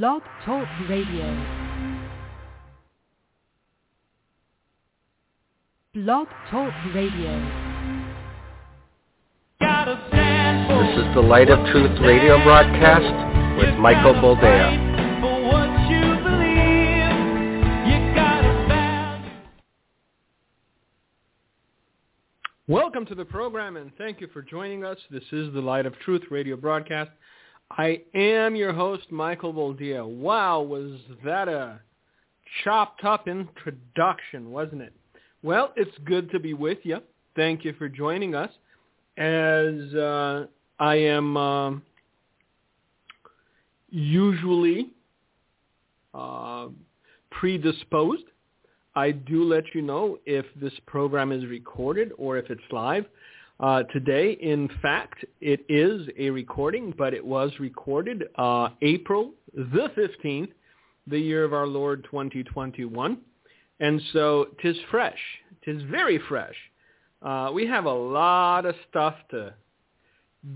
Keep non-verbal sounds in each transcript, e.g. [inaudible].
Blog Talk Radio. Blog Talk Radio. This is the Light of Truth radio broadcast with Michael Boldea. Welcome to the program and thank you for joining us. This is the Light of Truth radio broadcast. I am your host, Michael Boldea. Wow, was that a chopped up introduction, wasn't it? Well, it's good to be with you. Thank you for joining us as uh, I am uh, usually uh, predisposed. I do let you know if this program is recorded or if it's live. Uh, today, in fact, it is a recording, but it was recorded uh, April the 15th, the year of our Lord 2021. And so tis fresh. Tis very fresh. Uh, we have a lot of stuff to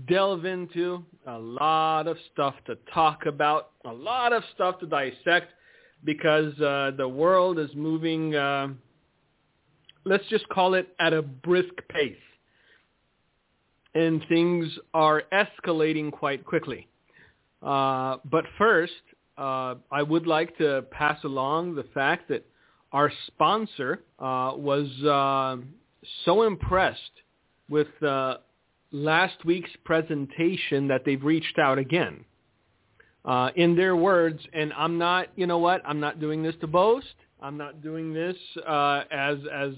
delve into, a lot of stuff to talk about, a lot of stuff to dissect because uh, the world is moving, uh, let's just call it at a brisk pace. And things are escalating quite quickly. Uh, but first, uh, I would like to pass along the fact that our sponsor uh, was uh, so impressed with last week's presentation that they've reached out again uh, in their words, and I'm not, you know what, I'm not doing this to boast. I'm not doing this uh, as as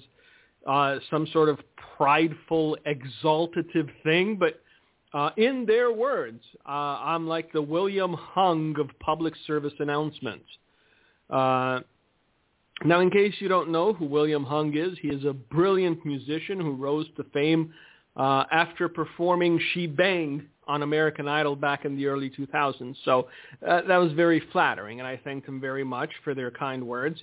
uh, some sort of prideful, exaltative thing, but uh, in their words, uh, I'm like the William Hung of public service announcements. Uh, now, in case you don't know who William Hung is, he is a brilliant musician who rose to fame uh, after performing She Bang on American Idol back in the early 2000s. So uh, that was very flattering, and I thanked him very much for their kind words.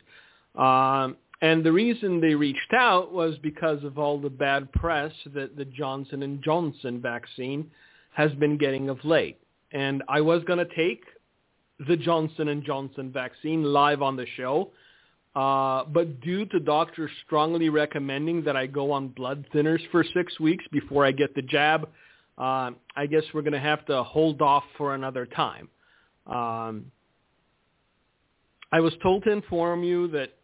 Um, and the reason they reached out was because of all the bad press that the Johnson Johnson vaccine has been getting of late. And I was going to take the Johnson Johnson vaccine live on the show, uh, but due to doctors strongly recommending that I go on blood thinners for six weeks before I get the jab, uh, I guess we're going to have to hold off for another time. Um, I was told to inform you that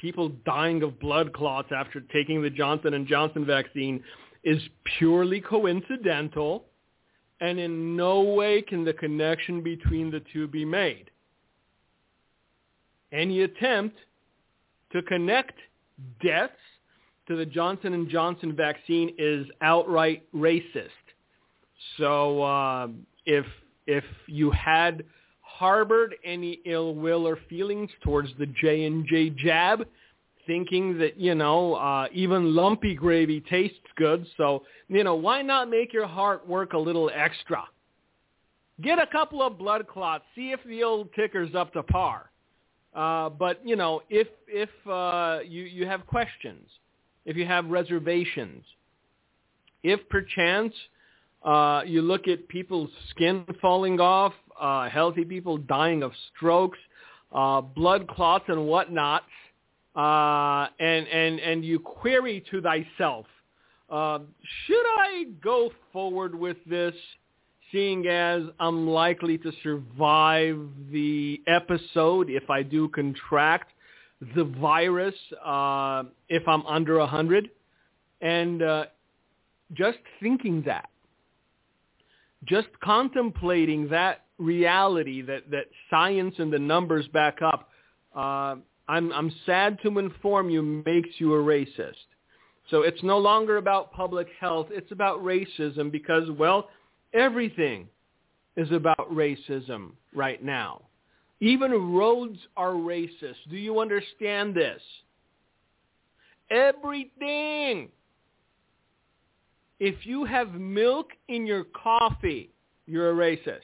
people dying of blood clots after taking the Johnson and Johnson vaccine is purely coincidental, and in no way can the connection between the two be made. Any attempt to connect deaths to the Johnson and Johnson vaccine is outright racist. So uh, if if you had harbored any ill will or feelings towards the J and J jab, thinking that you know uh, even lumpy gravy tastes good, so you know why not make your heart work a little extra? Get a couple of blood clots, see if the old ticker's up to par. Uh, but you know, if if uh, you you have questions, if you have reservations, if perchance uh, you look at people's skin falling off, uh, healthy people dying of strokes, uh, blood clots and whatnot, uh, and and and you query to thyself, uh, should I go forward with this, seeing as I'm likely to survive the episode if I do contract the virus uh, if I'm under a hundred, and uh, just thinking that just contemplating that reality that, that science and the numbers back up, uh, I'm, I'm sad to inform you makes you a racist. So it's no longer about public health. It's about racism because, well, everything is about racism right now. Even roads are racist. Do you understand this? Everything if you have milk in your coffee, you're a racist.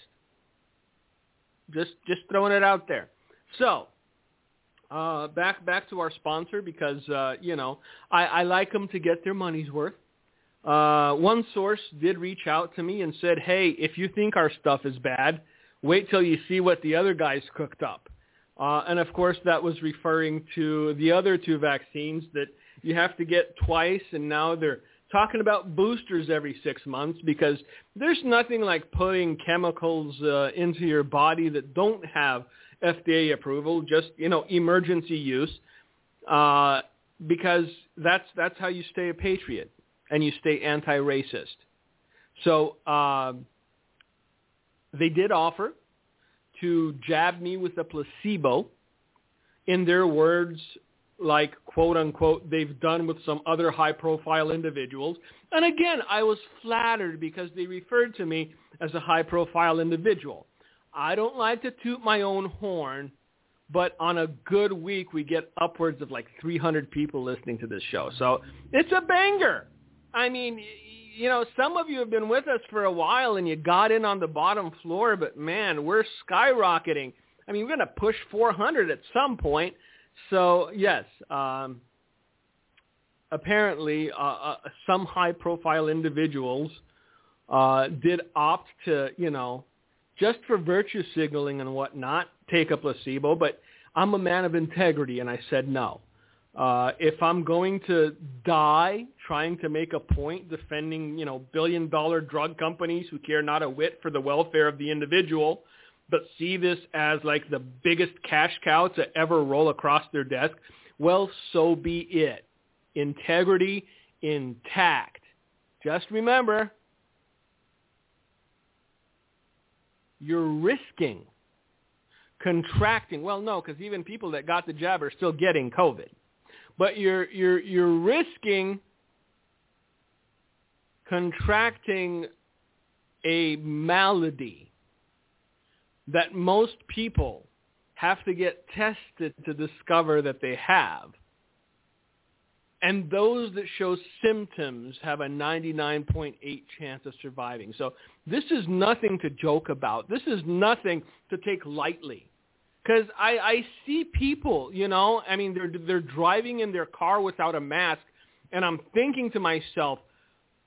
Just just throwing it out there. So uh, back back to our sponsor because uh, you know I, I like them to get their money's worth. Uh, one source did reach out to me and said, "Hey, if you think our stuff is bad, Wait till you see what the other guys cooked up. Uh, and of course, that was referring to the other two vaccines that you have to get twice, and now they're talking about boosters every six months because there's nothing like putting chemicals uh, into your body that don't have FDA approval, just you know emergency use, uh, because that's that's how you stay a patriot and you stay anti-racist. So uh, they did offer to jab me with a placebo. In their words, like quote unquote they've done with some other high profile individuals. And again, I was flattered because they referred to me as a high profile individual. I don't like to toot my own horn, but on a good week we get upwards of like 300 people listening to this show. So it's a banger. I mean, you know, some of you have been with us for a while and you got in on the bottom floor, but man, we're skyrocketing. I mean, we're going to push 400 at some point. So yes, um, apparently uh, uh, some high-profile individuals uh, did opt to, you know, just for virtue signaling and whatnot, take a placebo. But I'm a man of integrity, and I said no. Uh, if I'm going to die trying to make a point defending, you know, billion-dollar drug companies who care not a whit for the welfare of the individual, but see this as like the biggest cash cow to ever roll across their desk, well, so be it. Integrity intact. Just remember, you're risking contracting. Well, no, because even people that got the jab are still getting COVID. But you're you're you're risking contracting a malady that most people have to get tested to discover that they have. And those that show symptoms have a 99.8 chance of surviving. So this is nothing to joke about. This is nothing to take lightly. Because I, I see people, you know, I mean, they're, they're driving in their car without a mask, and I'm thinking to myself,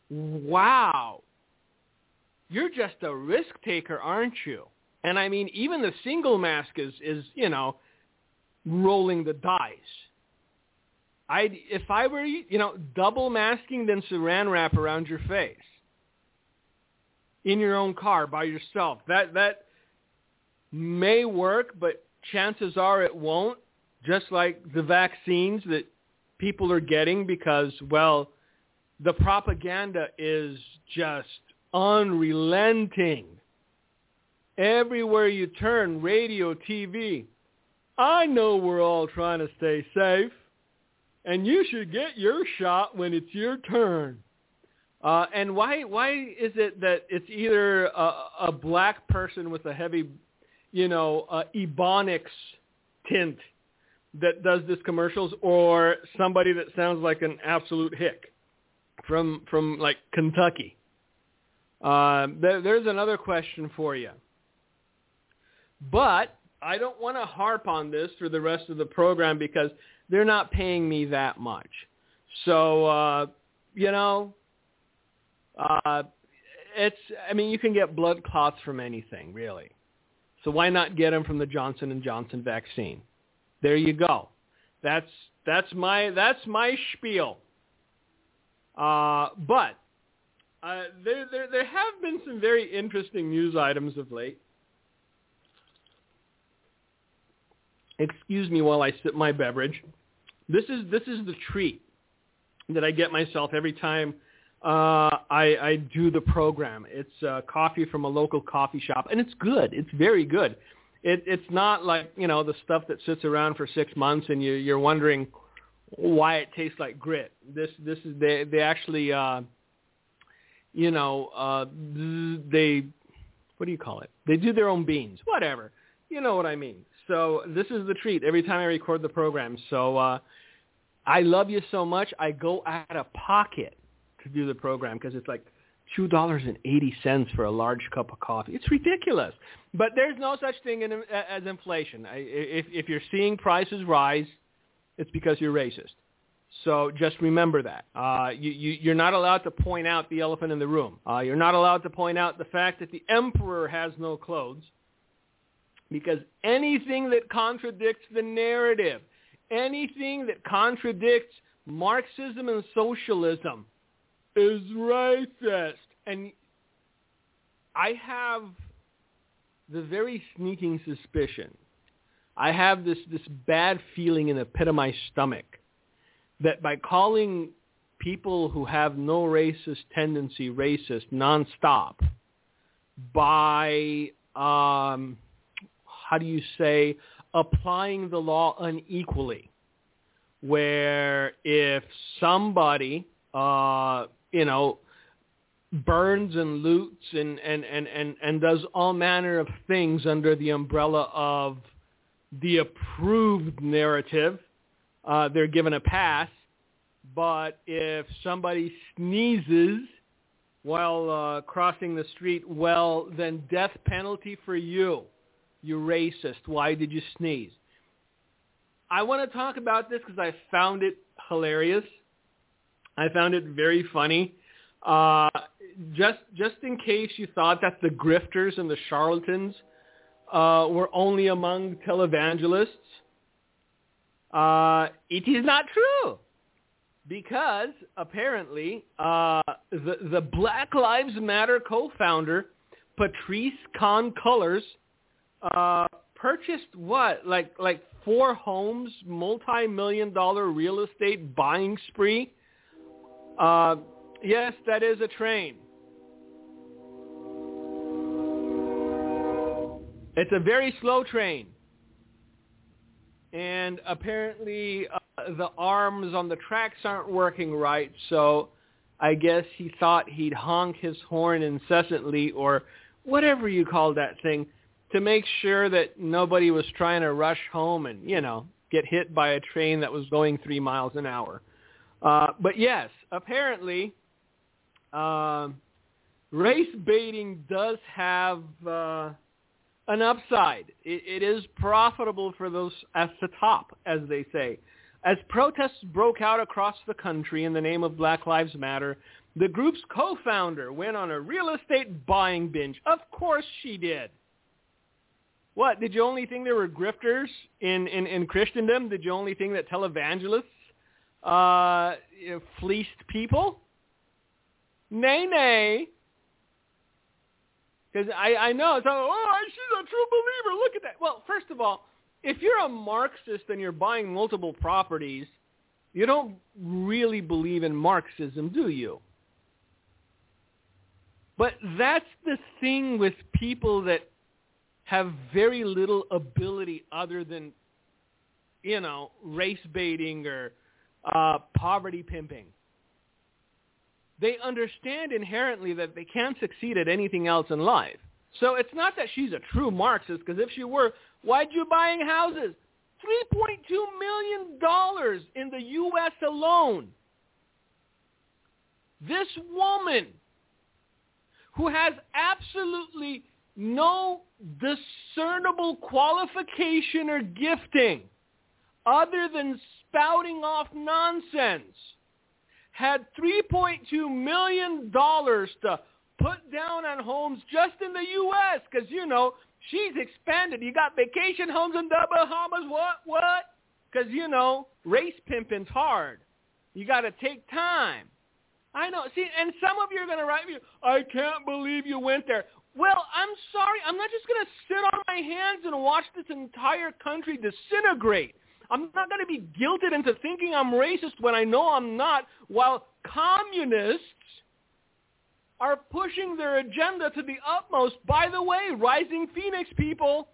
wow, you're just a risk taker, aren't you? And I mean, even the single mask is, is you know, rolling the dice. I if I were you know double masking then saran wrap around your face in your own car by yourself. That that may work, but chances are it won't. Just like the vaccines that people are getting because well, the propaganda is just unrelenting Everywhere you turn, radio, TV. I know we're all trying to stay safe, and you should get your shot when it's your turn. Uh, and why why is it that it's either a, a black person with a heavy, you know, uh, ebonics tint that does this commercials, or somebody that sounds like an absolute hick from from like Kentucky? Uh, there, there's another question for you. But I don't want to harp on this for the rest of the program because they're not paying me that much. So, uh, you know, uh, it's, I mean, you can get blood clots from anything, really. So why not get them from the Johnson & Johnson vaccine? There you go. That's, that's my, that's my spiel. Uh, but uh, there, there, there have been some very interesting news items of late. Excuse me while I sip my beverage. This is this is the treat that I get myself every time uh, I, I do the program. It's uh, coffee from a local coffee shop, and it's good. It's very good. It, it's not like you know the stuff that sits around for six months and you, you're wondering why it tastes like grit. This this is they they actually uh, you know uh, they what do you call it? They do their own beans, whatever. You know what I mean. So this is the treat every time I record the program. So uh, I love you so much. I go out of pocket to do the program because it's like two dollars and eighty cents for a large cup of coffee. It's ridiculous. But there's no such thing in, as inflation. I, if, if you're seeing prices rise, it's because you're racist. So just remember that. Uh, you, you, you're not allowed to point out the elephant in the room. Uh, you're not allowed to point out the fact that the emperor has no clothes Because anything that contradicts the narrative, anything that contradicts Marxism and socialism is racist. And I have the very sneaking suspicion, I have this, this bad feeling in the pit of my stomach that by calling people who have no racist tendency racist nonstop, by, um, how do you say, applying the law unequally, where if somebody, uh, you know, burns and loots and, and, and, and, and does all manner of things under the umbrella of the approved narrative, uh, they're given a pass. But if somebody sneezes while uh, crossing the street, well, then death penalty for you. You racist. Why did you sneeze? I want to talk about this because I found it hilarious. I found it very funny. Uh, just just in case you thought that the grifters and the charlatans uh, were only among televangelists, uh, it is not true because apparently uh, the the Black Lives Matter co-founder Patrice Khan-Cullors uh, purchased what like like four homes, multi-million dollar real estate buying spree. Uh, yes, that is a train. It's a very slow train. And apparently uh, the arms on the tracks aren't working right, so I guess he thought he'd honk his horn incessantly or whatever you call that thing to make sure that nobody was trying to rush home and, you know, get hit by a train that was going three miles an hour. Uh, but yes, apparently uh, race baiting does have uh, an upside. It, it is profitable for those at the top, as they say. As protests broke out across the country in the name of Black Lives Matter, the group's co-founder went on a real estate buying binge. Of course she did. What, did you only think there were grifters in, in, in Christendom? Did you only think that televangelists uh, fleeced people? Nay, nay. Because I, I know, it's oh, she's a true believer. Look at that. Well, first of all, if you're a Marxist and you're buying multiple properties, you don't really believe in Marxism, do you? But that's the thing with people that have very little ability other than, you know, race baiting or uh, poverty pimping they understand inherently that they can't succeed at anything else in life. So it's not that she's a true Marxist, because if she were, why'd you buying houses? $3.2 million in the U.S. alone. This woman who has absolutely no discernible qualification or gifting other than spouting off nonsense had $3.2 million to put down on homes just in the U.S. because, you know, she's expanded. You got vacation homes in the Bahamas. What? What? Because, you know, race pimping's hard. You got to take time. I know. See, and some of you are going to write me, I can't believe you went there. Well, I'm sorry. I'm not just going to sit on my hands and watch this entire country disintegrate. I'm not going to be guilted into thinking I'm racist when I know I'm not, while communists are pushing their agenda to the utmost. By the way, Rising Phoenix people,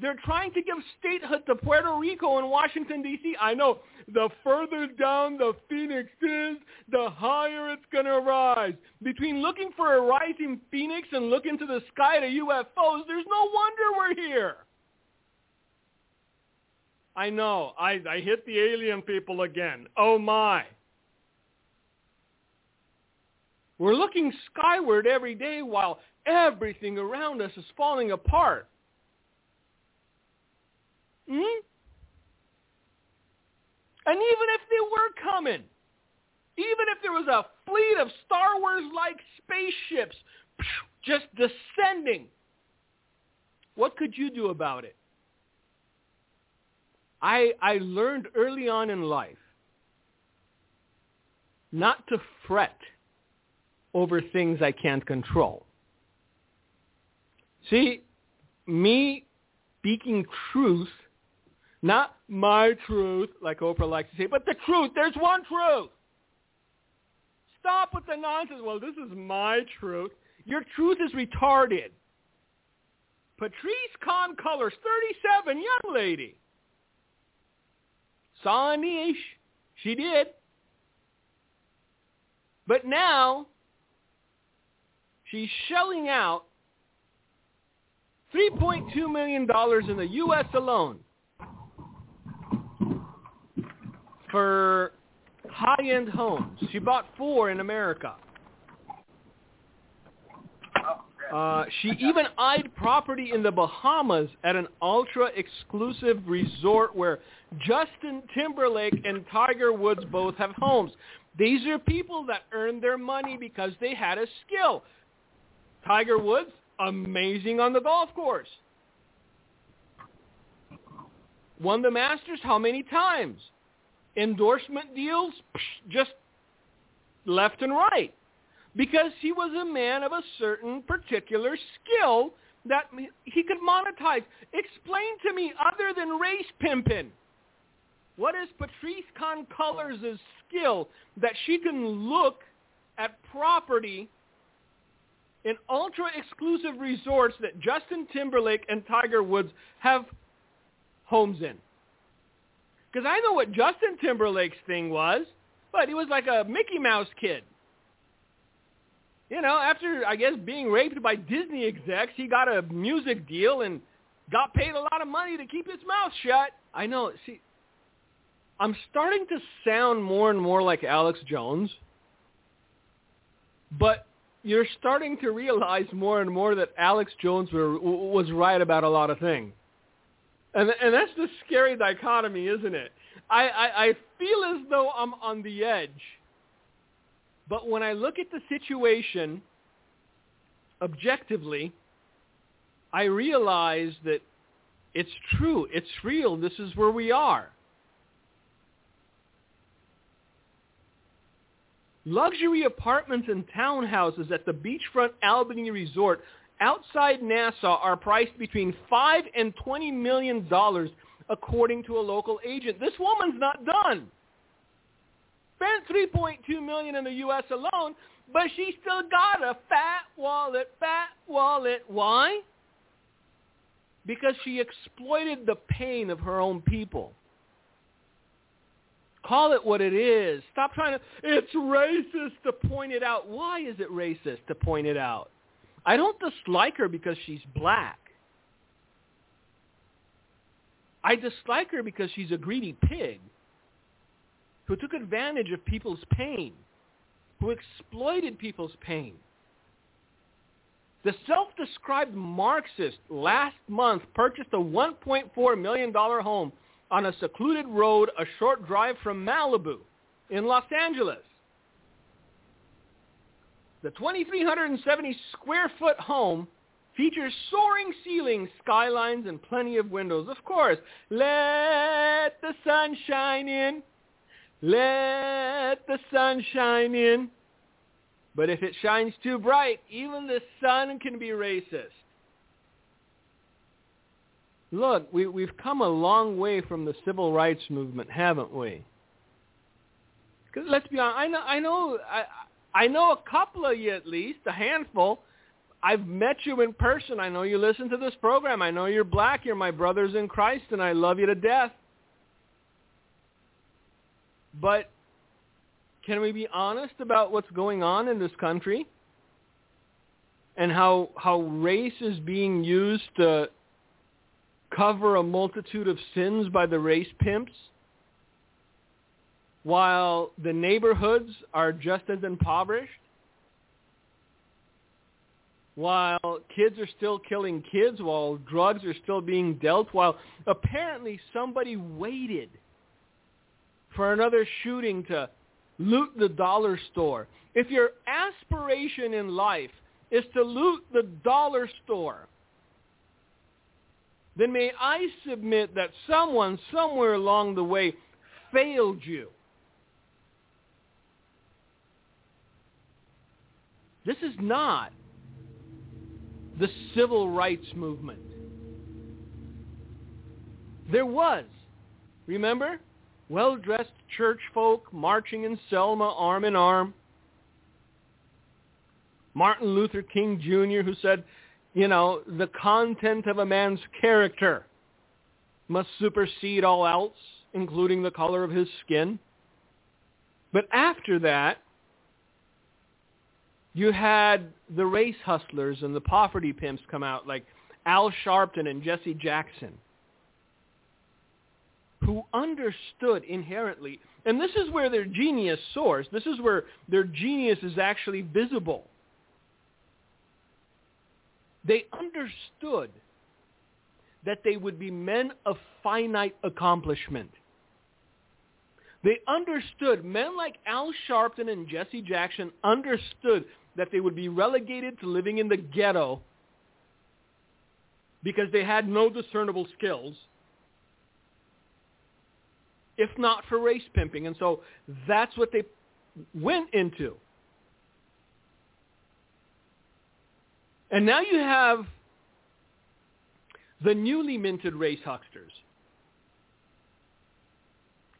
they're trying to give statehood to Puerto Rico and Washington, D.C. I know the further down the Phoenix is, the higher it's going to rise. Between looking for a rising Phoenix and looking to the sky to UFOs, there's no wonder we're here. I know. I, I hit the alien people again. Oh my. We're looking skyward every day while everything around us is falling apart. Hmm? And even if they were coming, even if there was a fleet of Star Wars-like spaceships just descending, What could you do about it? I, I learned early on in life not to fret over things I can't control. See, me speaking truth, not my truth, like Oprah likes to say, but the truth. There's one truth. Stop with the nonsense. Well, this is my truth. Your truth is retarded. Patrice Khan-Cullors, 37, young lady. Saw a niche. She did. But now, she's shelling out $3.2 million in the U.S. alone for high-end homes. She bought four in America. Uh, she even eyed property in the Bahamas at an ultra-exclusive resort where Justin Timberlake and Tiger Woods both have homes. These are people that earned their money because they had a skill. Tiger Woods, amazing on the golf course. Won the Masters how many times? Endorsement deals, just left and right because he was a man of a certain particular skill that he could monetize. Explain to me, other than race pimping, what is Patrice Con Colors' skill that she can look at property in ultra-exclusive resorts that Justin Timberlake and Tiger Woods have homes in? Because I know what Justin Timberlake's thing was, but he was like a Mickey Mouse kid you know, after I guess being raped by Disney execs, he got a music deal and got paid a lot of money to keep his mouth shut. I know. See, I'm starting to sound more and more like Alex Jones, but you're starting to realize more and more that Alex Jones were, was right about a lot of things. And, and that's the scary dichotomy, isn't it? I, I, I feel as though I'm on the edge but when I look at the situation objectively, I realize that it's true. It's real. This is where we are. Luxury apartments and townhouses at the beachfront Albany Resort outside Nassau are priced between 5 and 20 million dollars according to a local agent. This woman's not done spent 3.2 million in the U.S. alone, but she still got a fat wallet, fat wallet. Why? Because she exploited the pain of her own people. Call it what it is. Stop trying to, it's racist to point it out. Why is it racist to point it out? I don't dislike her because she's black. I dislike her because she's a greedy pig who took advantage of people's pain, who exploited people's pain. The self-described Marxist last month purchased a $1.4 million home on a secluded road a short drive from Malibu in Los Angeles. The 2,370 square foot home features soaring ceilings, skylines, and plenty of windows. Of course, let the sun shine in. Let the sun shine in. But if it shines too bright, even the sun can be racist. Look, we, we've come a long way from the civil rights movement, haven't we? Because let's be honest, I know, I know, I, I know a couple of you at least, a handful. I've met you in person. I know you listen to this program. I know you're black. You're my brothers in Christ, and I love you to death. But can we be honest about what's going on in this country? And how, how race is being used to cover a multitude of sins by the race pimps? While the neighborhoods are just as impoverished? while kids are still killing kids, while drugs are still being dealt, while apparently somebody waited for another shooting to loot the dollar store. If your aspiration in life is to loot the dollar store, then may I submit that someone somewhere along the way failed you. This is not the civil rights movement. There was, remember, well-dressed church folk marching in Selma arm in arm. Martin Luther King Jr. who said, you know, the content of a man's character must supersede all else, including the color of his skin. But after that, you had the race hustlers and the poverty pimps come out like Al Sharpton and Jesse Jackson who understood inherently, and this is where their genius soars. This is where their genius is actually visible. They understood that they would be men of finite accomplishment. They understood, men like Al Sharpton and Jesse Jackson understood that they would be relegated to living in the ghetto because they had no discernible skills, if not for race pimping. And so that's what they went into. And now you have the newly minted race hucksters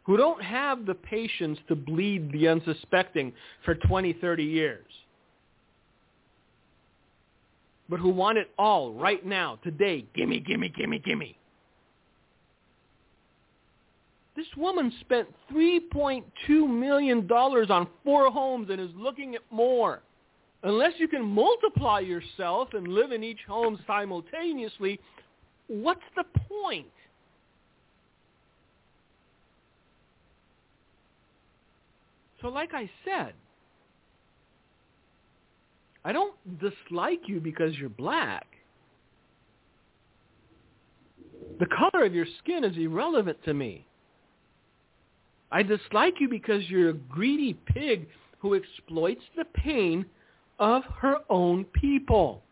who don't have the patience to bleed the unsuspecting for 20, 30 years but who want it all right now, today. Gimme, gimme, gimme, gimme. This woman spent $3.2 million on four homes and is looking at more. Unless you can multiply yourself and live in each home simultaneously, what's the point? So like I said, I don't dislike you because you're black. The color of your skin is irrelevant to me. I dislike you because you're a greedy pig who exploits the pain of her own people.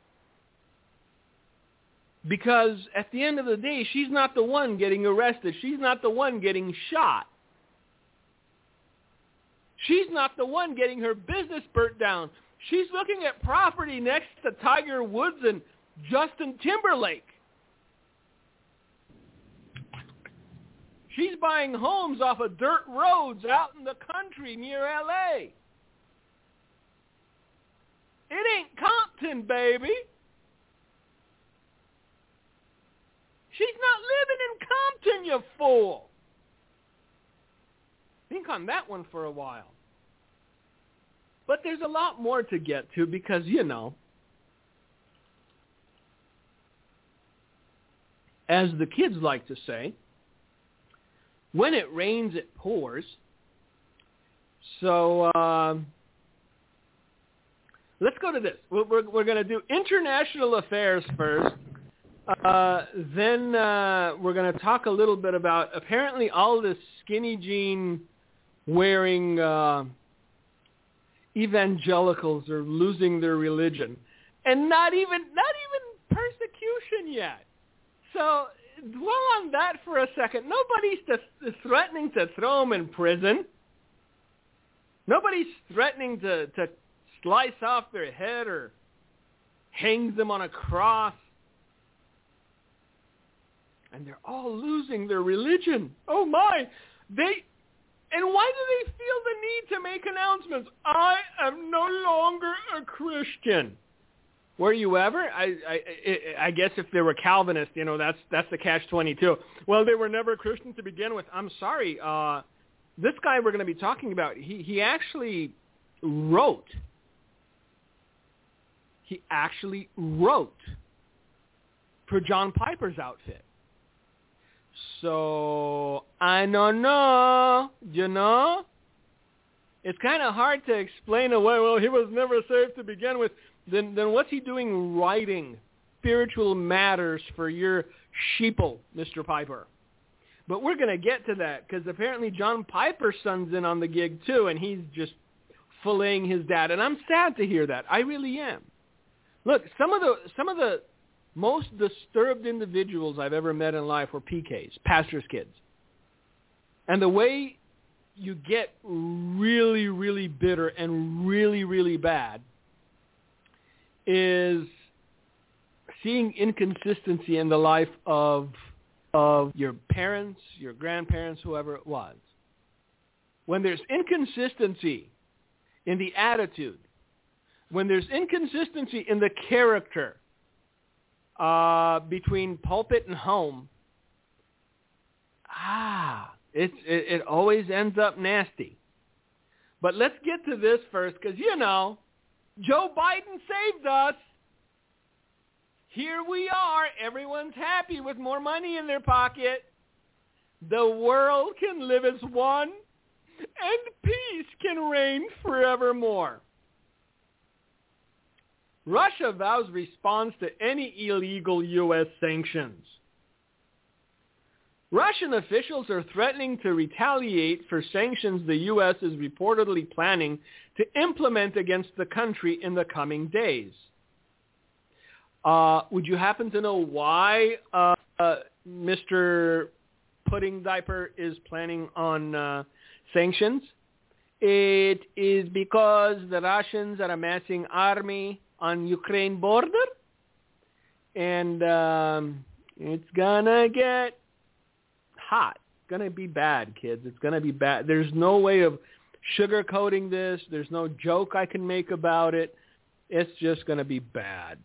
Because at the end of the day, she's not the one getting arrested. She's not the one getting shot. She's not the one getting her business burnt down. She's looking at property next to Tiger Woods and Justin Timberlake. She's buying homes off of dirt roads out in the country near LA. It ain't Compton, baby. She's not living in Compton, you fool. Think on that one for a while. But there's a lot more to get to because, you know, as the kids like to say, when it rains, it pours. So uh, let's go to this. We're, we're, we're going to do international affairs first. Uh, then uh, we're going to talk a little bit about apparently all this skinny jean wearing uh, evangelicals are losing their religion, and not even not even persecution yet. So dwell on that for a second. Nobody's th- threatening to throw them in prison. Nobody's threatening to, to slice off their head or hang them on a cross. And they're all losing their religion. Oh my! They and why do they feel the need to make announcements? I am no longer a Christian. Were you ever? I, I I guess if they were Calvinist, you know, that's that's the catch twenty two. Well, they were never Christian to begin with. I'm sorry. Uh, this guy we're going to be talking about, he he actually wrote. He actually wrote for John Piper's outfit. So I don't know, you know. It's kind of hard to explain away. Well, he was never saved to begin with. Then, then what's he doing writing spiritual matters for your sheeple, Mr. Piper? But we're going to get to that because apparently John Piper's son's in on the gig too, and he's just filleting his dad. And I'm sad to hear that. I really am. Look, some of the some of the most disturbed individuals I've ever met in life were PKs, pastors' kids. And the way you get really, really bitter and really, really bad is seeing inconsistency in the life of of your parents, your grandparents, whoever it was. When there's inconsistency in the attitude, when there's inconsistency in the character uh, between pulpit and home, ah, it's, it, it always ends up nasty. But let's get to this first because, you know, Joe Biden saved us. Here we are. Everyone's happy with more money in their pocket. The world can live as one and peace can reign forevermore. Russia vows response to any illegal U.S. sanctions. Russian officials are threatening to retaliate for sanctions the U.S. is reportedly planning to implement against the country in the coming days. Uh, would you happen to know why uh, uh, Mr. Pudding Diaper is planning on uh, sanctions? It is because the Russians are amassing army on Ukraine border, and um, it's gonna get hot. It's gonna be bad, kids. It's gonna be bad. There's no way of sugarcoating this. There's no joke I can make about it. It's just gonna be bad.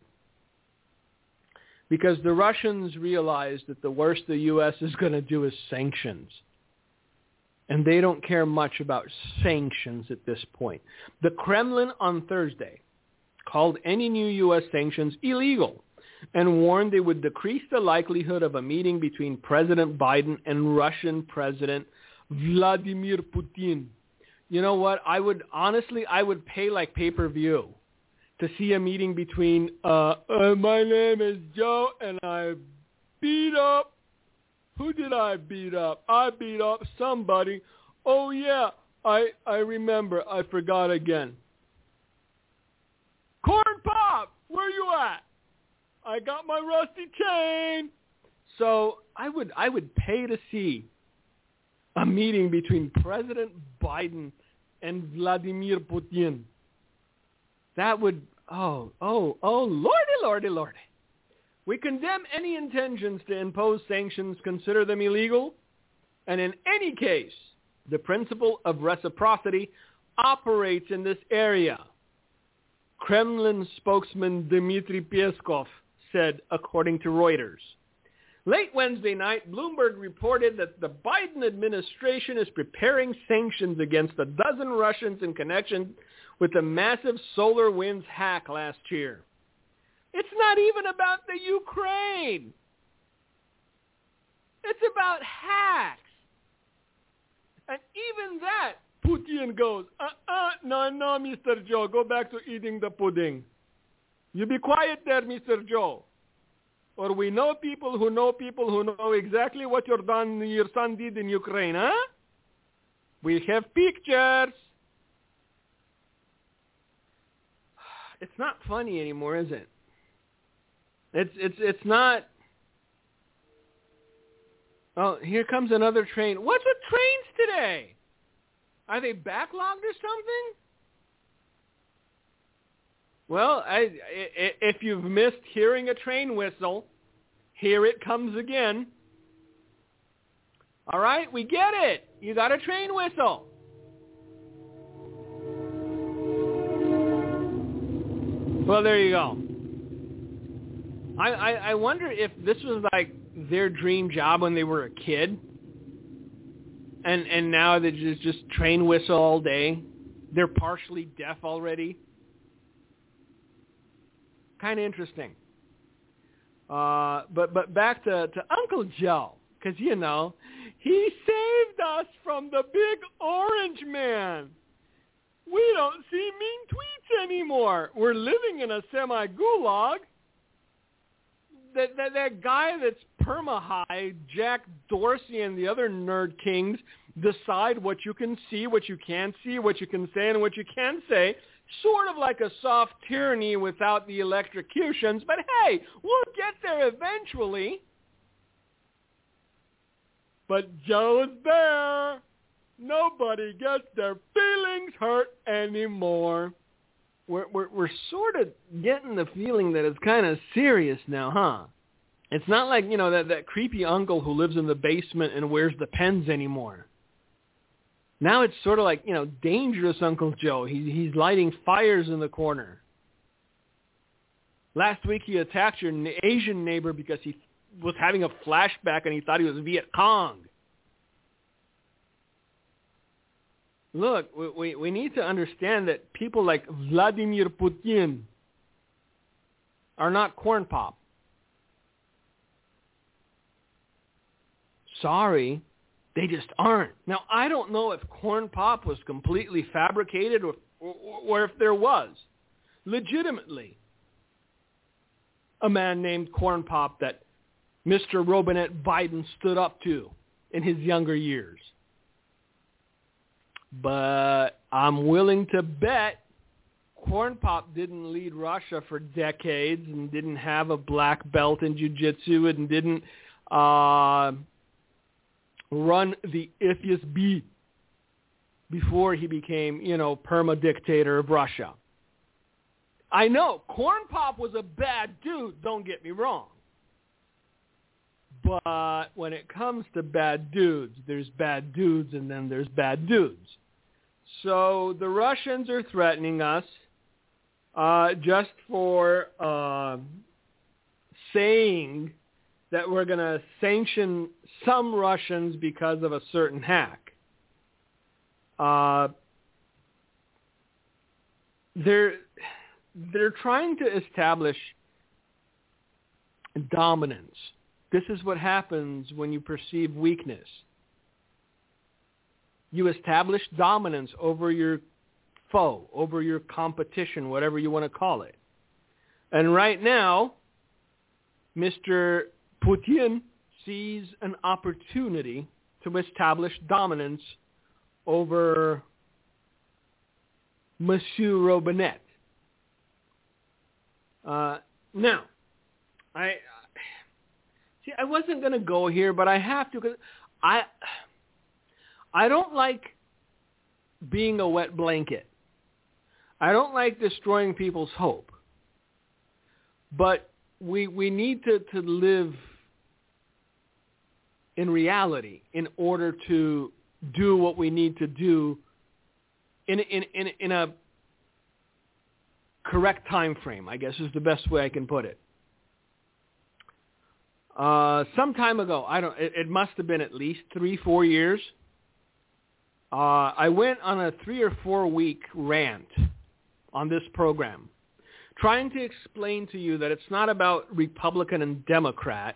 Because the Russians realize that the worst the U.S. is going to do is sanctions. And they don't care much about sanctions at this point. The Kremlin on Thursday called any new U.S. sanctions illegal and warned they would decrease the likelihood of a meeting between President Biden and Russian President Vladimir Putin. You know what? I would honestly, I would pay like pay-per-view to see a meeting between, uh, uh, my name is Joe and I beat up, who did I beat up? I beat up somebody. Oh yeah, I, I remember. I forgot again. Corn Pop, where you at? I got my rusty chain. So I would I would pay to see a meeting between President Biden and Vladimir Putin. That would oh oh oh lordy lordy lordy. We condemn any intentions to impose sanctions, consider them illegal, and in any case, the principle of reciprocity operates in this area. Kremlin spokesman Dmitry Peskov said, according to Reuters. Late Wednesday night, Bloomberg reported that the Biden administration is preparing sanctions against a dozen Russians in connection with the massive SolarWinds hack last year. It's not even about the Ukraine. It's about hacks. And even that Putin goes, uh-uh, no, no, Mr. Joe, go back to eating the pudding. You be quiet there, Mr. Joe. Or we know people who know people who know exactly what your, done, your son did in Ukraine, huh? We have pictures. [sighs] It's not funny anymore, is it? It's it's it's not. Oh, here comes another train. What's with trains today? Are they backlogged or something? Well, I, I, if you've missed hearing a train whistle, here it comes again. All right, we get it. You got a train whistle. Well, there you go. I, I, I wonder if this was like their dream job when they were a kid and and now they just just train whistle all day. They're partially deaf already. Kind of interesting. Uh, but but back to to Uncle Joe, because you know he saved us from the big orange man. We don't see mean tweets anymore. We're living in a semi gulag. That, that that guy that's perma high, Jack Dorsey and the other nerd kings decide what you can see, what you can't see, what you can say, and what you can't say. sort of like a soft tyranny without the electrocutions, but hey, we'll get there eventually. But Joe is there. Nobody gets their feelings hurt anymore. We're, we're, we're sort of getting the feeling that it's kind of serious now, huh? It's not like, you know, that, that creepy uncle who lives in the basement and wears Depends anymore. Now it's sort of like, you know, dangerous Uncle Joe. He, he's lighting fires in the corner. Last week he attacked your Asian neighbor because he was having a flashback and he thought he was Viet Cong. Look, we, we, need to understand that people like Vladimir Putin are not corn pop. Sorry, they just aren't. Now, I don't know if corn pop was completely fabricated or, or, or if there was legitimately a man named corn pop that Mr. Robinette Biden stood up to in his younger years. But I'm willing to bet Corn Pop didn't lead Russia for decades and didn't have a black belt in jiu-jitsu and didn't uh, run the FSB before he became, you know, perma-dictator of Russia. I know Corn Pop was a bad dude, don't get me wrong. But when it comes to bad dudes, there's bad dudes and then there's bad dudes. So the Russians are threatening us uh, just for uh, saying that we're going to sanction some Russians because of a certain hack. Uh, they're they're trying to establish dominance. This is what happens when you perceive weakness. You establish dominance over your foe, over your competition, whatever you want to call it. And right now, Mr. Putin sees an opportunity to establish dominance over Monsieur Robinette. Uh, now, I see. I wasn't going to go here, but I have to because I I don't like being a wet blanket. I don't like destroying people's hope. But we we need to, to live in reality in order to do what we need to do in in in, in a correct time frame, I guess is the best way I can put it. Uh, some time ago, I don't. It, it must have been at least three, four years. Uh, I went on a three or four week rant on this program, trying to explain to you that it's not about Republican and Democrat.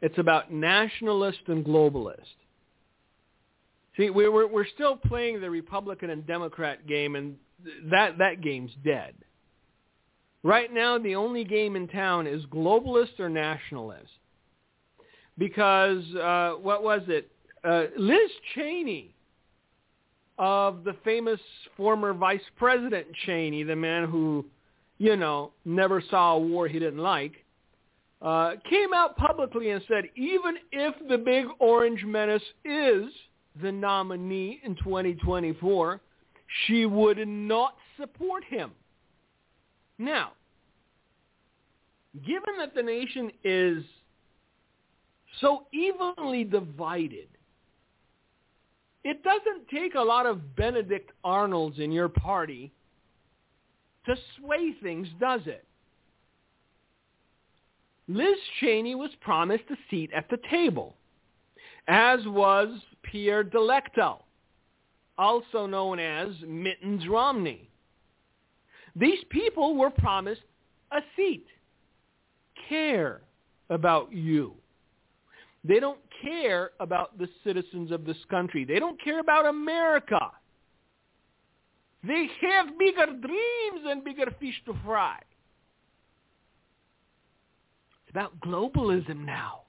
It's about nationalist and globalist. See, we're, we're still playing the Republican and Democrat game, and that, that game's dead. Right now, the only game in town is globalist or nationalist. Because, uh, what was it? Uh, Liz Cheney of the famous former Vice President Cheney, the man who, you know, never saw a war he didn't like, uh, came out publicly and said, even if the big orange menace is the nominee in 2024, she would not support him. Now, given that the nation is so evenly divided, it doesn't take a lot of Benedict Arnolds in your party to sway things, does it? Liz Cheney was promised a seat at the table, as was Pierre Delecto, also known as Mittens Romney. These people were promised a seat. Care about you. They don't care about the citizens of this country. They don't care about America. They have bigger dreams and bigger fish to fry. It's about globalism now.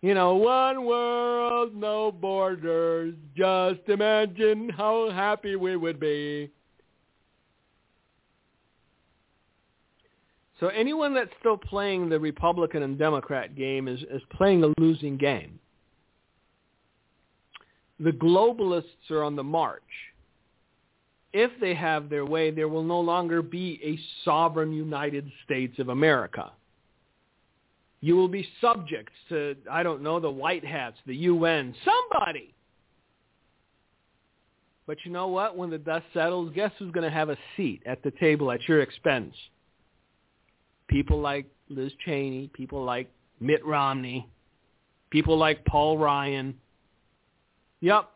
You know, one world, no borders. Just imagine how happy we would be So anyone that's still playing the Republican and Democrat game is, is playing a losing game. The globalists are on the march. If they have their way, there will no longer be a sovereign United States of America. You will be subject to, I don't know, the White Hats, the UN, somebody. But you know what? When the dust settles, guess who's going to have a seat at the table at your expense? People like Liz Cheney, people like Mitt Romney, people like Paul Ryan. Yep.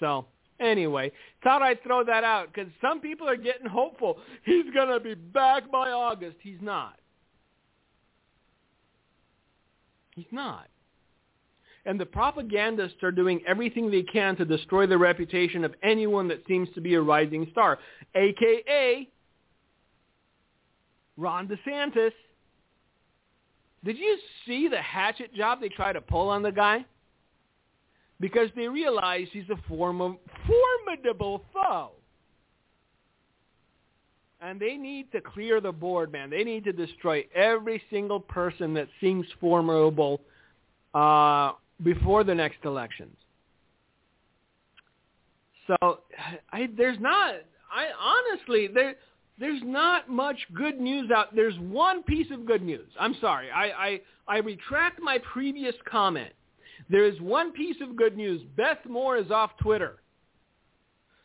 So anyway, thought I'd throw that out because some people are getting hopeful. [laughs] He's going to be back by August. He's not. He's not. And the propagandists are doing everything they can to destroy the reputation of anyone that seems to be a rising star, a.k.a. Ron DeSantis. Did you see the hatchet job they try to pull on the guy? Because they realize he's a form of formidable foe. And they need to clear the board, man. They need to destroy every single person that seems formidable uh, before the next elections. So I, there's not. I honestly there there's not much good news out. There's one piece of good news. I'm sorry. I, I, I retract my previous comment. There is one piece of good news. Beth Moore is off Twitter.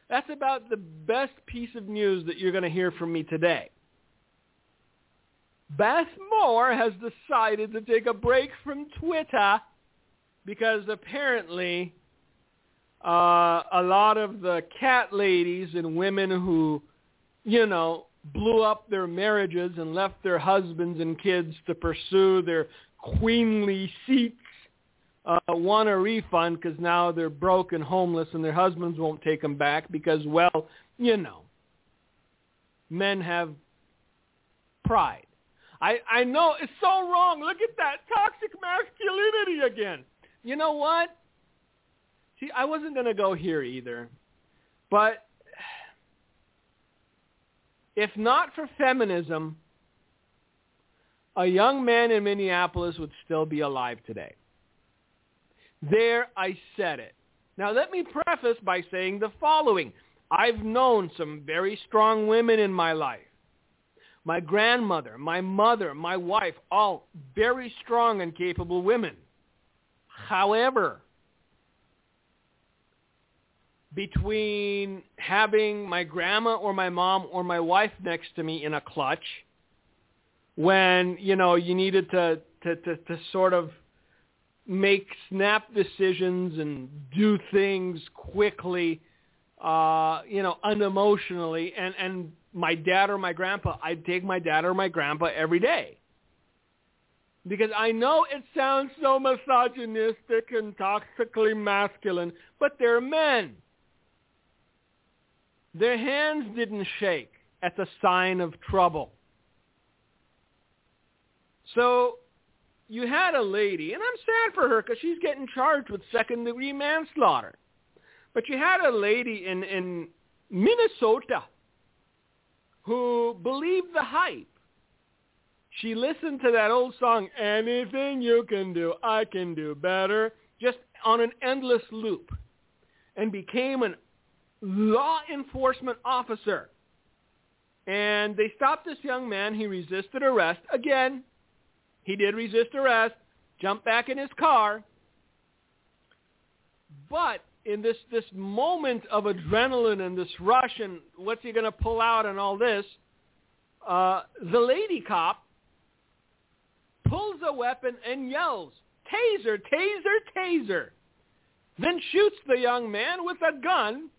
That's about the best piece of news that you're going to hear from me today. Beth Moore has decided to take a break from Twitter because apparently uh, a lot of the cat ladies and women who you know, blew up their marriages and left their husbands and kids to pursue their queenly seats uh, want a refund because now they're broke and homeless and their husbands won't take them back because, well, you know, men have pride. I, I know it's so wrong. Look at that toxic masculinity again. You know what? See, I wasn't going to go here either. But if not for feminism, a young man in Minneapolis would still be alive today. There, I said it. Now, let me preface by saying the following. I've known some very strong women in my life. My grandmother, my mother, my wife, all very strong and capable women. However, between having my grandma or my mom or my wife next to me in a clutch when you know you needed to to to, to sort of make snap decisions and do things quickly uh you know unemotionally. And and my dad or my grandpa I'd take my dad or my grandpa every day. Because I know it sounds so misogynistic and toxically masculine but they're men their hands didn't shake at the sign of trouble. So you had a lady, and I'm sad for her because she's getting charged with second-degree manslaughter. But you had a lady in, in Minnesota who believed the hype. She listened to that old song, Anything You Can Do, I Can Do Better, just on an endless loop, and became an law enforcement officer. And they stopped this young man. He resisted arrest. Again, he did resist arrest, jumped back in his car. But in this, this moment of adrenaline and this rush and what's he going to pull out and all this, uh, the lady cop pulls a weapon and yells, taser, taser, taser. Then shoots the young man with a gun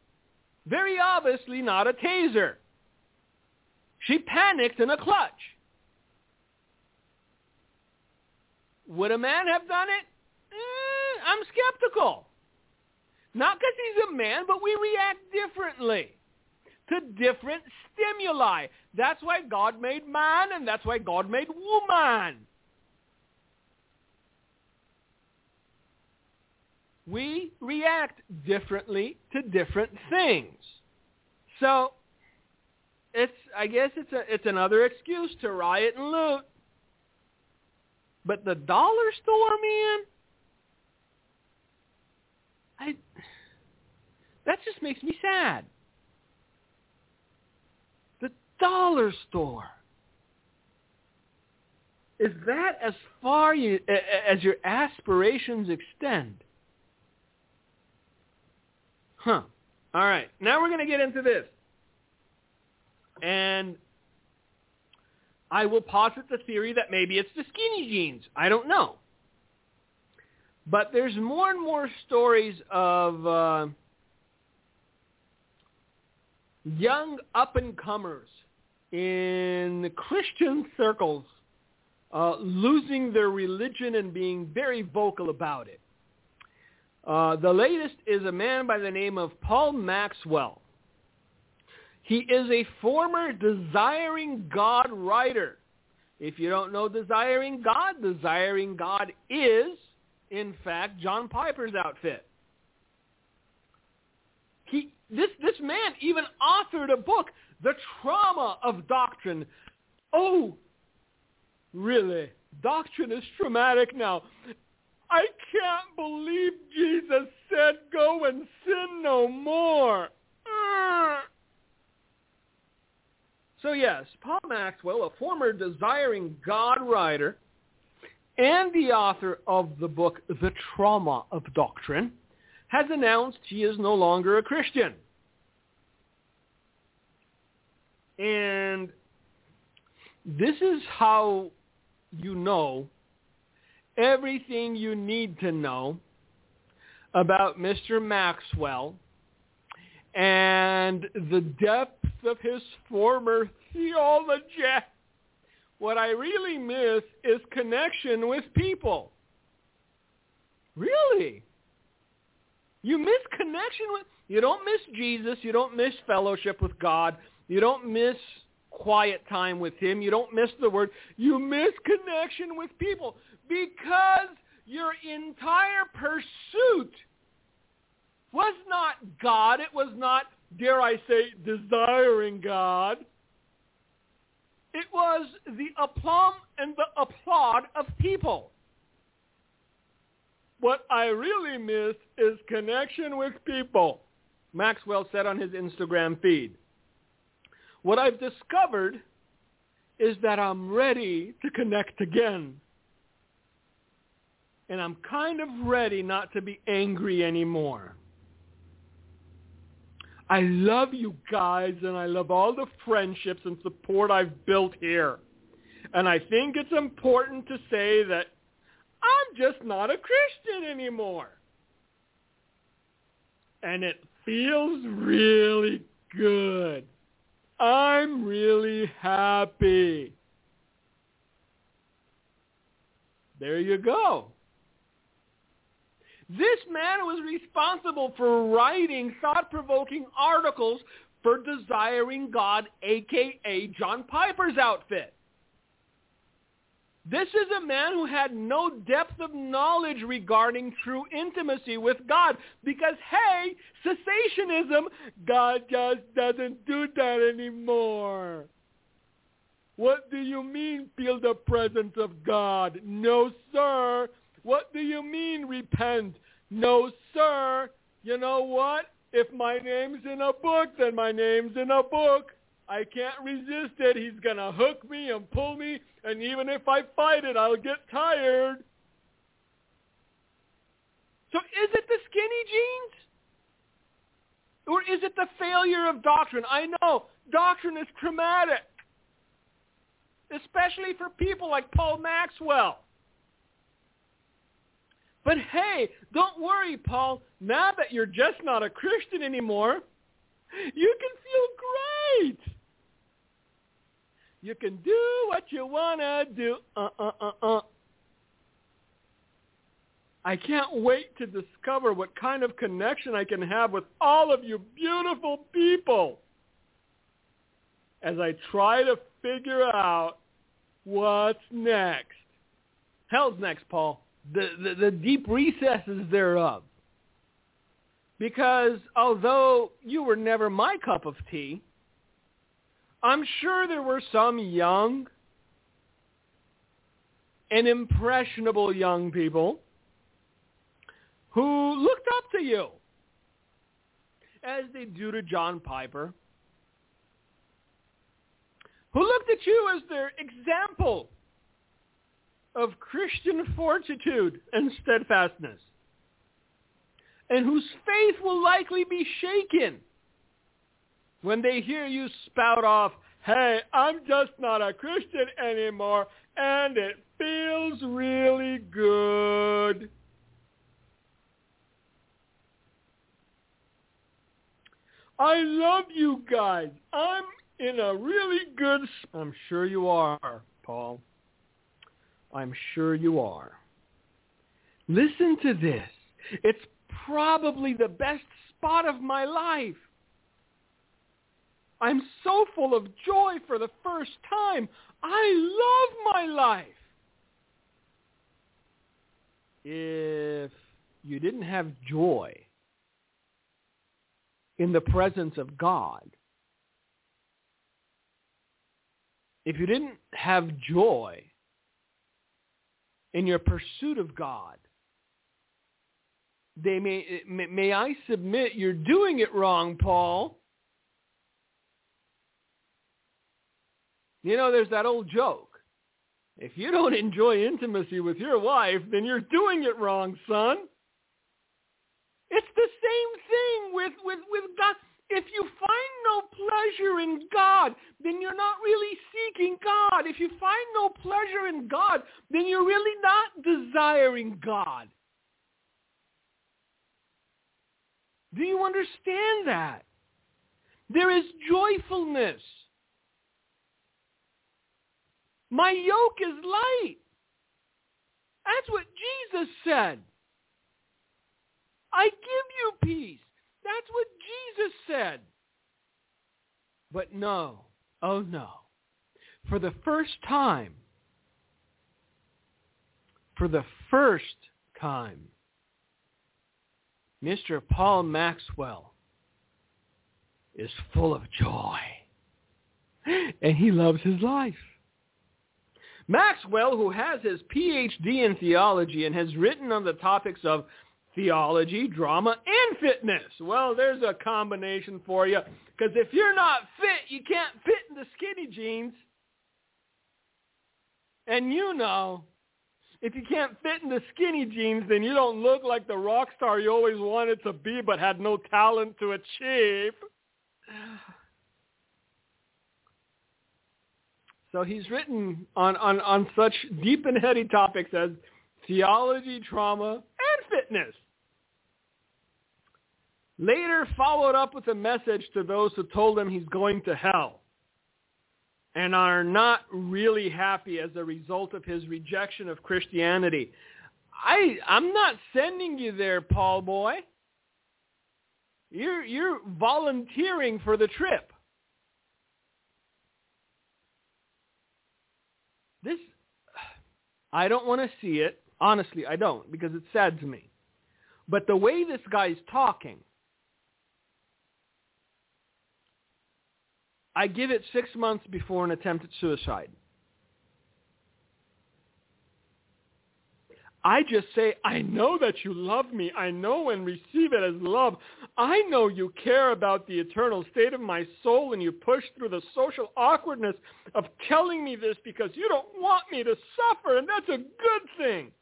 very obviously not a taser. She panicked in a clutch. Would a man have done it? Eh, I'm skeptical. Not because he's a man, but we react differently to different stimuli. That's why God made man, and that's why God made woman. We react differently to different things. So it's I guess it's a it's another excuse to riot and loot. But the dollar store, man, I that just makes me sad. The dollar store. Is that as far you, as your aspirations extend? Huh. All right. Now we're going to get into this. And I will posit the theory that maybe it's the skinny jeans. I don't know. But there's more and more stories of uh, young up-and-comers in the Christian circles uh, losing their religion and being very vocal about it. Uh, the latest is a man by the name of Paul Maxwell. He is a former Desiring God writer. If you don't know Desiring God, Desiring God is, in fact, John Piper's outfit. He, this, this man even authored a book, The Trauma of Doctrine. Oh, really? Doctrine is traumatic now. I can't believe Jesus said, go and sin no more. So yes, Paul Maxwell, a former Desiring God writer and the author of the book The Trauma of Doctrine, has announced he is no longer a Christian. And this is how you know everything you need to know about Mr. Maxwell and the depth of his former theology. What I really miss is connection with people. Really? You miss connection with, you don't miss Jesus. You don't miss fellowship with God. You don't miss quiet time with him. You don't miss the word. You miss connection with people because your entire pursuit was not God. It was not, dare I say, desiring God. It was the aplomb and the applaud of people. What I really miss is connection with people, Maxwell said on his Instagram feed. What I've discovered is that I'm ready to connect again. And I'm kind of ready not to be angry anymore. I love you guys and I love all the friendships and support I've built here. And I think it's important to say that I'm just not a Christian anymore. And it feels really good. I'm really happy. There you go. This man was responsible for writing thought-provoking articles for Desiring God, aka John Piper's outfit. This is a man who had no depth of knowledge regarding true intimacy with God because, hey, cessationism, God just doesn't do that anymore. What do you mean feel the presence of God? No, sir. What do you mean repent? No, sir. You know what? If my name's in a book, then my name's in a book. I can't resist it. He's going to hook me and pull me, and even if I fight it, I'll get tired. So is it the skinny jeans? Or is it the failure of doctrine? I know doctrine is traumatic, especially for people like Paul Maxwell. But hey, don't worry, Paul. Now that you're just not a Christian anymore, you can feel great. You can do what you want to do. Uh, uh, uh, uh. I can't wait to discover what kind of connection I can have with all of you beautiful people as I try to figure out what's next. Hell's next, Paul the, the, the deep recesses thereof. Because although you were never my cup of tea, I'm sure there were some young and impressionable young people who looked up to you as they do to John Piper, who looked at you as their example of Christian fortitude and steadfastness, and whose faith will likely be shaken when they hear you spout off, hey, I'm just not a Christian anymore, and it feels really good. I love you guys. I'm in a really good... I'm sure you are, Paul. I'm sure you are. Listen to this. It's probably the best spot of my life. I'm so full of joy for the first time. I love my life. If you didn't have joy in the presence of God, if you didn't have joy in your pursuit of God, they may, may, I submit you're doing it wrong, Paul. You know, there's that old joke. If you don't enjoy intimacy with your wife, then you're doing it wrong, son. It's the same thing with, with, with God. If you find no pleasure in God, then you're not really seeking God. If you find no pleasure in God, then you're really not desiring God. Do you understand that? There is joyfulness. My yoke is light. That's what Jesus said. I give you peace. That's what Jesus said. But no, oh no. For the first time, for the first time, Mr. Paul Maxwell is full of joy. And he loves his life. Maxwell, who has his PhD in theology and has written on the topics of theology, drama, and fitness. Well, there's a combination for you. Because if you're not fit, you can't fit in the skinny jeans. And you know, if you can't fit in the skinny jeans, then you don't look like the rock star you always wanted to be but had no talent to achieve. So he's written on, on, on such deep and heady topics as theology, trauma, and fitness. Later followed up with a message to those who told him he's going to hell and are not really happy as a result of his rejection of Christianity. I I'm not sending you there, Paul boy. You're you're volunteering for the trip. This I don't want to see it. Honestly, I don't because it's sad to me. But the way this guy's talking I give it six months before an attempted suicide. I just say, I know that you love me. I know and receive it as love. I know you care about the eternal state of my soul and you push through the social awkwardness of telling me this because you don't want me to suffer and that's a good thing.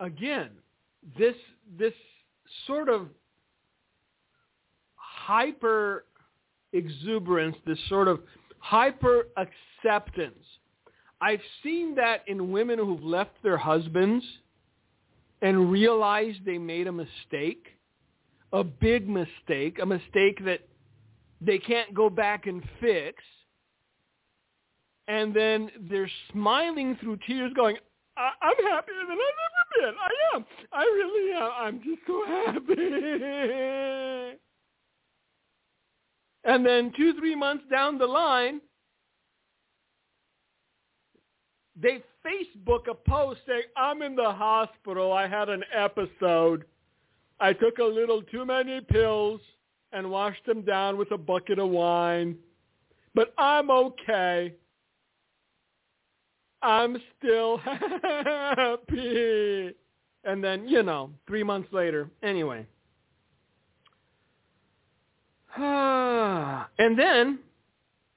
Again, this, this sort of hyper exuberance, this sort of hyper acceptance. I've seen that in women who've left their husbands and realized they made a mistake, a big mistake, a mistake that they can't go back and fix. And then they're smiling through tears going, I, I'm happier than I've ever been. I am. I really am. I'm just so happy. [laughs] And then two, three months down the line, they Facebook a post saying, I'm in the hospital. I had an episode. I took a little too many pills and washed them down with a bucket of wine. But I'm okay. I'm still [laughs] happy. And then, you know, three months later, anyway. [sighs] and then,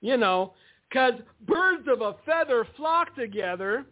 you know, because birds of a feather flock together,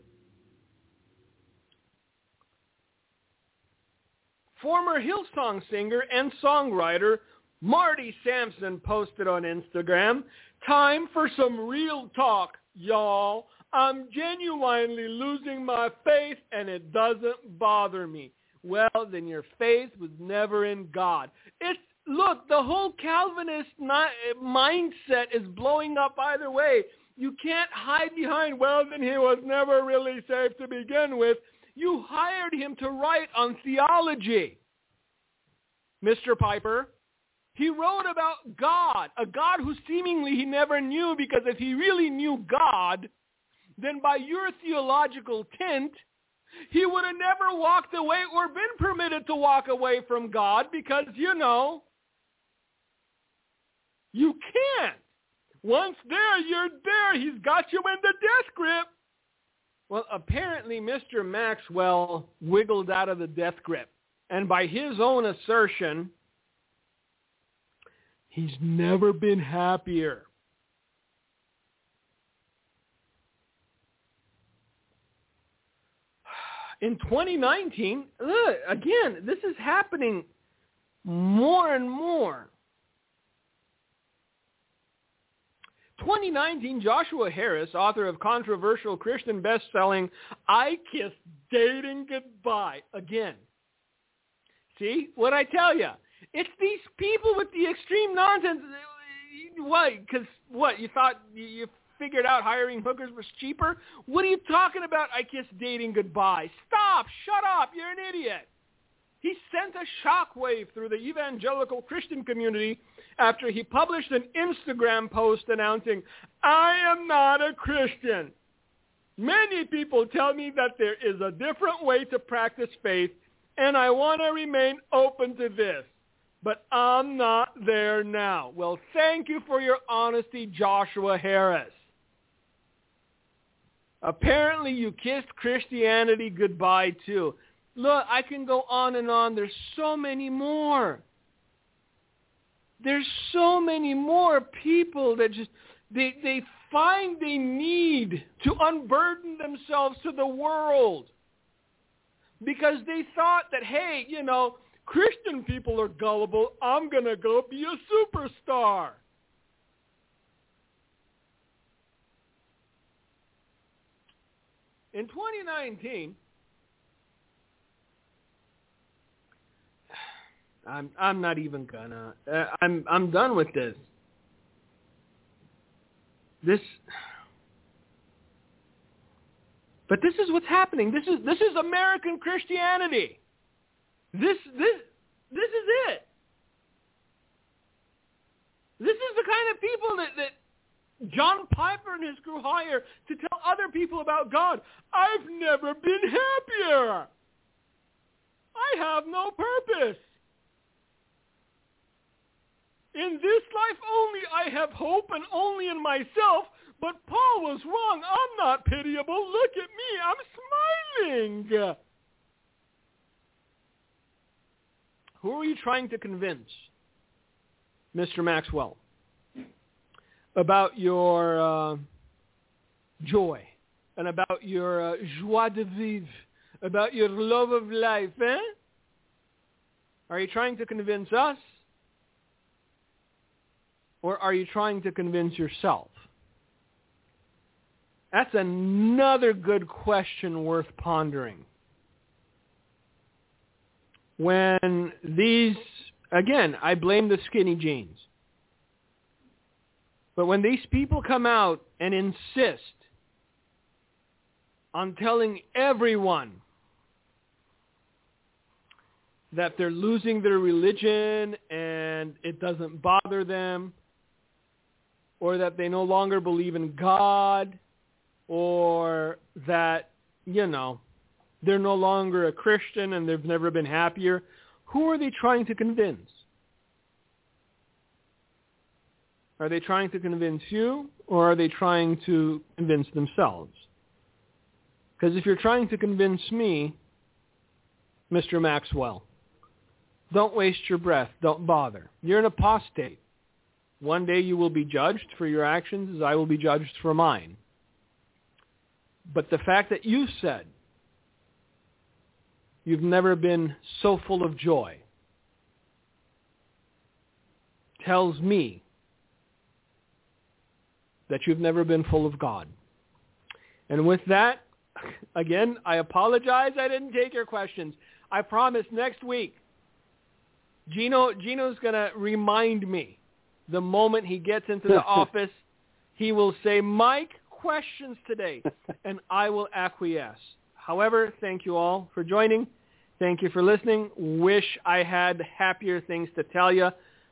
former Hillsong singer and songwriter Marty Sampson posted on Instagram, time for some real talk, y'all. I'm genuinely losing my faith and it doesn't bother me. Well, then your faith was never in God. It's look, the whole Calvinist mindset is blowing up either way. You can't hide behind, well, then he was never really saved to begin with. You hired him to write on theology. Mr. Piper, he wrote about God, a God who seemingly he never knew because if he really knew God, then by your theological tint, he would have never walked away or been permitted to walk away from God because, you know, you can't. Once there, you're there. He's got you in the death grip. Well, apparently Mr. Maxwell wiggled out of the death grip. And by his own assertion, he's never been happier. in 2019, look, again, this is happening more and more. 2019, Joshua Harris, author of controversial Christian best-selling I Kiss Dating Goodbye. Again. See? What I tell you. It's these people with the extreme nonsense. What? Because what? You thought you figured out hiring hookers was cheaper? What are you talking about? I kiss dating goodbye. Stop. Shut up. You're an idiot. He sent a shockwave through the evangelical Christian community after he published an Instagram post announcing, I am not a Christian. Many people tell me that there is a different way to practice faith, and I want to remain open to this but I'm not there now. Well, thank you for your honesty, Joshua Harris. Apparently you kissed Christianity goodbye too. Look, I can go on and on. There's so many more. There's so many more people that just they they find they need to unburden themselves to the world because they thought that hey, you know, Christian people are gullible. I'm going to go be a superstar. In 2019, I'm I'm not even gonna. Uh, I'm I'm done with this. This. But this is what's happening. This is this is American Christianity. This this this is it. This is the kind of people that, that John Piper and his crew hire to tell other people about God. I've never been happier. I have no purpose. In this life only I have hope and only in myself, but Paul was wrong. I'm not pitiable. Look at me. I'm smiling. Who are you trying to convince, Mr. Maxwell? about your uh, joy and about your uh, joie de vivre, about your love of life, eh? Are you trying to convince us? Or are you trying to convince yourself? That's another good question worth pondering. When these, again, I blame the skinny jeans. But when these people come out and insist on telling everyone that they're losing their religion and it doesn't bother them, or that they no longer believe in God, or that, you know, they're no longer a Christian and they've never been happier, Who are they trying to convince? Are they trying to convince you or are they trying to convince themselves? Because if you're trying to convince me, Mr. Maxwell, don't waste your breath. Don't bother. You're an apostate. One day you will be judged for your actions as I will be judged for mine. But the fact that you said you've never been so full of joy tells me that you've never been full of God. And with that, again, I apologize I didn't take your questions. I promise next week, Gino Gino's going to remind me the moment he gets into the [laughs] office, he will say, Mike, questions today, [laughs] and I will acquiesce. However, thank you all for joining. Thank you for listening. Wish I had happier things to tell you,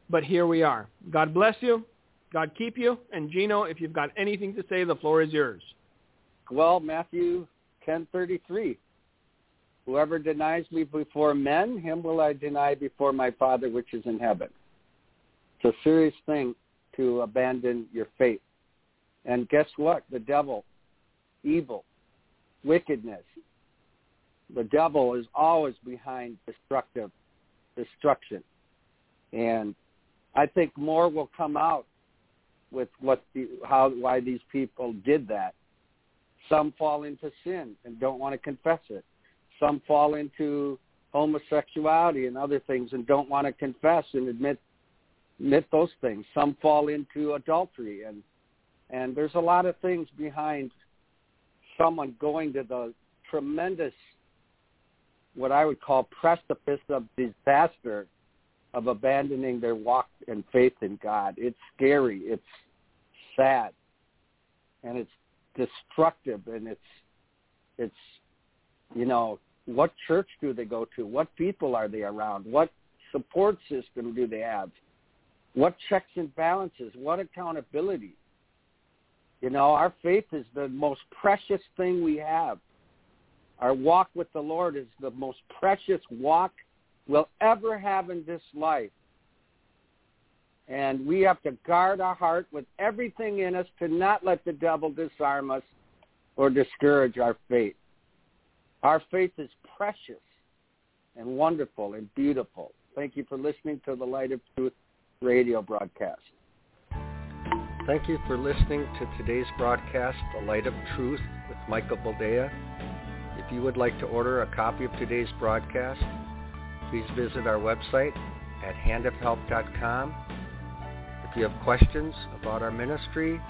but here we are. God bless you. God keep you. And Gino, if you've got anything to say, the floor is yours. Well, Matthew 10:33. Whoever denies me before men, him will I deny before my Father which is in heaven. It's a serious thing to abandon your faith. And guess what? The devil, evil, wickedness, the devil is always behind destructive destruction. And I think more will come out with what the, how why these people did that. Some fall into sin and don't want to confess it. Some fall into homosexuality and other things and don't want to confess and admit admit those things. Some fall into adultery and and there's a lot of things behind someone going to the tremendous what I would call precipice of disaster of abandoning their walk and faith in God. It's scary. It's sad. And it's destructive and it's it's you know, what church do they go to? What people are they around? What support system do they have? What checks and balances? What accountability? You know, our faith is the most precious thing we have. Our walk with the Lord is the most precious walk we'll ever have in this life. And we have to guard our heart with everything in us to not let the devil disarm us or discourage our faith. Our faith is precious and wonderful and beautiful. Thank you for listening to the Light of Truth radio broadcast. Thank you for listening to today's broadcast, The Light of Truth with Michael Boldea. If you would like to order a copy of today's broadcast, please visit our website at handofhelp.com. If you have questions about our ministry,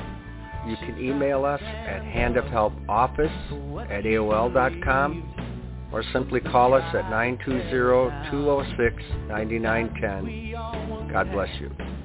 you can email us at handofhelpoffice at AOL.com or simply call us at 920-206-9910. God bless you.